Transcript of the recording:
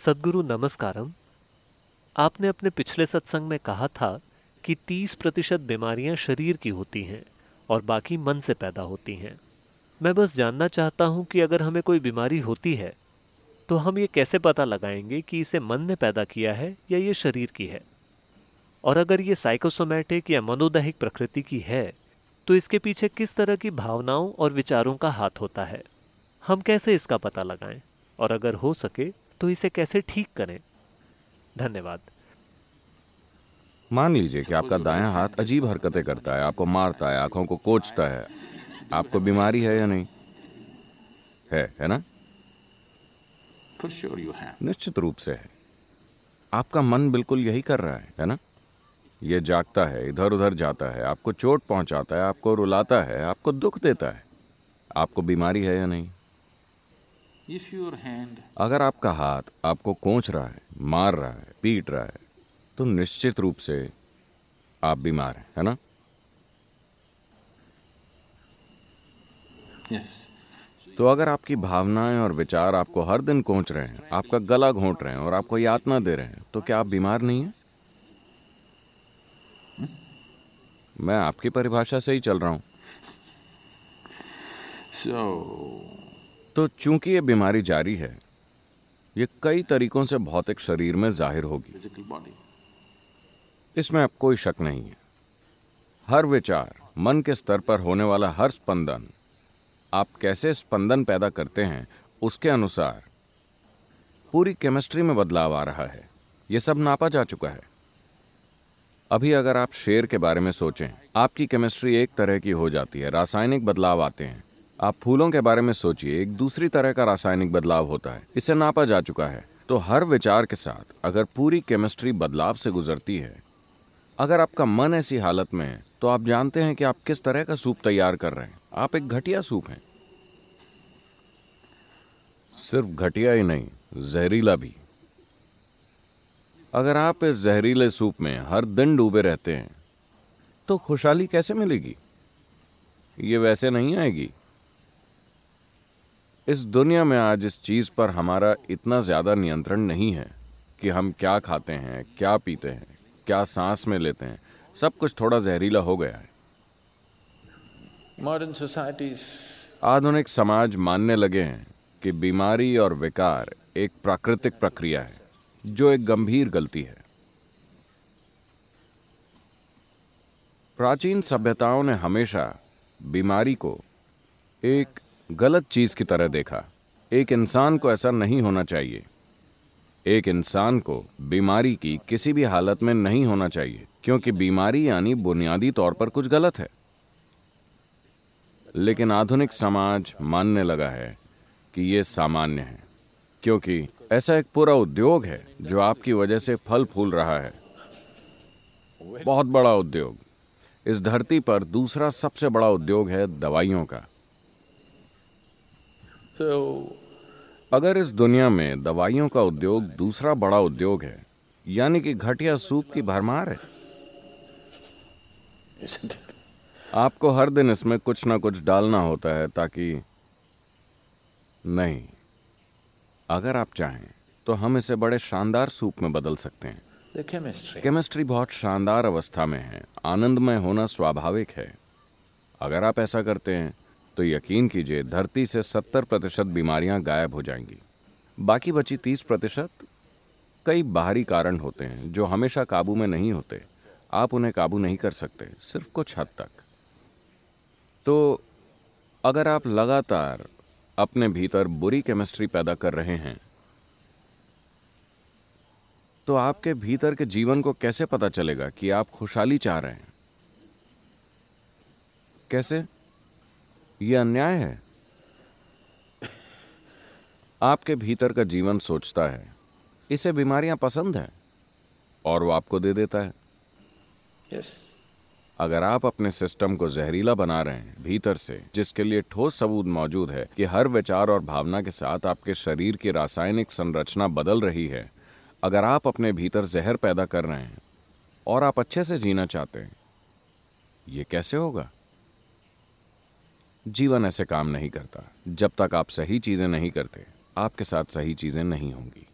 सदगुरु नमस्कारम। आपने अपने पिछले सत्संग में कहा था कि 30 प्रतिशत बीमारियाँ शरीर की होती हैं और बाकी मन से पैदा होती हैं। मैं बस जानना चाहता हूँ कि अगर हमें कोई बीमारी होती है तो हम ये कैसे पता लगाएँगे कि इसे मन ने पैदा किया है या ये शरीर की है? और अगर ये साइकोसोमैटिक या मनोदैहिक प्रकृति की है तो इसके पीछे किस तरह की भावनाओं और विचारों का हाथ होता है? हम कैसे इसका पता लगाएँ? और अगर हो सके तो इसे कैसे ठीक करें? धन्यवाद। मान लीजिए कि आपका दायां हाथ अजीब हरकतें करता है आपको मारता है आँखों को कोचता है। आपको बीमारी है या नहीं? है है ना? For sure निश्चित रूप से है। आपका मन बिल्कुल यही कर रहा है है ना? ये जागता है इधर उधर जाता है आपको चोट पहुंचाता है आपको रुलाता है आपको दुख देता है। आपको बीमारी है या नहीं? अगर आपका हाथ आपको कोच रहा है मार रहा है पीट रहा है तो निश्चित रूप से आप बीमार हैं है ना? Yes. तो अगर आपकी भावनाएँ और विचार आपको हर दिन कोच रहे हैं आपका गला घोंट रहे हैं और आपको यातना दे रहे हैं तो क्या आप बीमार नहीं हैं? मैं आपकी परिभाषा से ही चल रहा हूँ। So तो चूँकि ये बीमारी जारी है ये कई तरीकों से भौतिक शरीर में ज़ाहिर होगी. इसमें अब कोई शक नहीं है। हर विचार मन के स्तर पर होने वाला हर स्पंदन आप कैसे स्पंदन पैदा करते हैं उसके अनुसार पूरी केमिस्ट्री में बदलाव आ रहा है। ये सब नापा जा चुका है। अभी अगर आप शेर के बारे में सोचें आपकी केमिस्ट्री एक तरह की हो जाती है रासायनिक बदलाव आते हैं। आप फूलों के बारे में सोचिए, एक दूसरी तरह का रासायनिक बदलाव होता है। इसे नापा जा चुका है। तो हर विचार के साथ, अगर पूरी केमिस्ट्री बदलाव से गुजरती है, अगर आपका मन ऐसी हालत में है तो आप जानते हैं कि आप किस तरह का सूप तैयार कर रहे हैं। आप एक घटिया सूप हैं। सिर्फ़ घटिया ही नहीं, जहरीला भी। अगर आप इस जहरीले सूप में हर दिन डूबे रहते हैं तो खुशहाली कैसे मिलेगी? ये वैसे नहीं आएगी। इस दुनिया में आज इस चीज़ पर हमारा इतना ज़्यादा नियंत्रण नहीं है कि हम क्या खाते हैं क्या पीते हैं क्या सांस में लेते हैं। सब कुछ थोड़ा जहरीला हो गया है। Modern societies आधुनिक समाज मानने लगे हैं कि बीमारी और विकार एक प्राकृतिक प्रक्रिया है जो एक गंभीर गलती है। प्राचीन सभ्यताओं ने हमेशा बीमारी को एक गलत चीज़ की तरह देखा। एक इंसान को ऐसा नहीं होना चाहिए। एक इंसान को बीमारी की किसी भी हालत में नहीं होना चाहिए, क्योंकि बीमारी यानी बुनियादी तौर पर कुछ गलत है। लेकिन आधुनिक समाज मानने लगा है कि ये सामान्य है, क्योंकि ऐसा एक पूरा उद्योग है जो आपकी वजह से फल फूल रहा है। बहुत बड़ा उद्योग। इस धरती पर दूसरा सबसे बड़ा उद्योग है दवाइयों का। So अगर इस दुनिया में दवाइयों का उद्योग दूसरा बड़ा उद्योग है यानी कि घटिया सूप की भरमार है? आपको हर दिन इसमें कुछ ना कुछ डालना होता है ताकि नहीं अगर आप चाहें तो हम इसे बड़े शानदार सूप में बदल सकते हैं। Chemistry. केमिस्ट्री बहुत शानदार अवस्था में है आनंदमय होना स्वाभाविक है। अगर आप ऐसा करते हैं तो यकीन कीजिए, धरती से सत्तर प्रतिशत बीमारियाँ गायब हो जाएँगी। बाकी बची तीस प्रतिशत कई बाहरी कारण होते हैं, जो हमेशा काबू में नहीं होते। आप उन्हें काबू नहीं कर सकते, सिर्फ़ कुछ हद तक। तो अगर आप लगातार अपने भीतर बुरी केमिस्ट्री पैदा कर रहे हैं तो आपके भीतर के जीवन को कैसे पता चलेगा कि आप खुशहाली चाह रहे हैं? कैसे? यह अन्याय है। आपके भीतर का जीवन सोचता है। इसे बीमारियाँ पसंद है और वो आपको दे देता है। Yes. अगर आप अपने सिस्टम को जहरीला बना रहे हैं भीतर से जिसके लिए ठोस सबूत मौजूद है कि हर विचार और भावना के साथ आपके शरीर की रासायनिक संरचना बदल रही है अगर आप अपने भीतर जहर पैदा कर रहे हैं और आप अच्छे से जीना चाहते हैं ये कैसे होगा? जीवन ऐसे काम नहीं करता। जब तक आप सही चीज़ें नहीं करते, आपके साथ सही चीज़ें नहीं होंगी।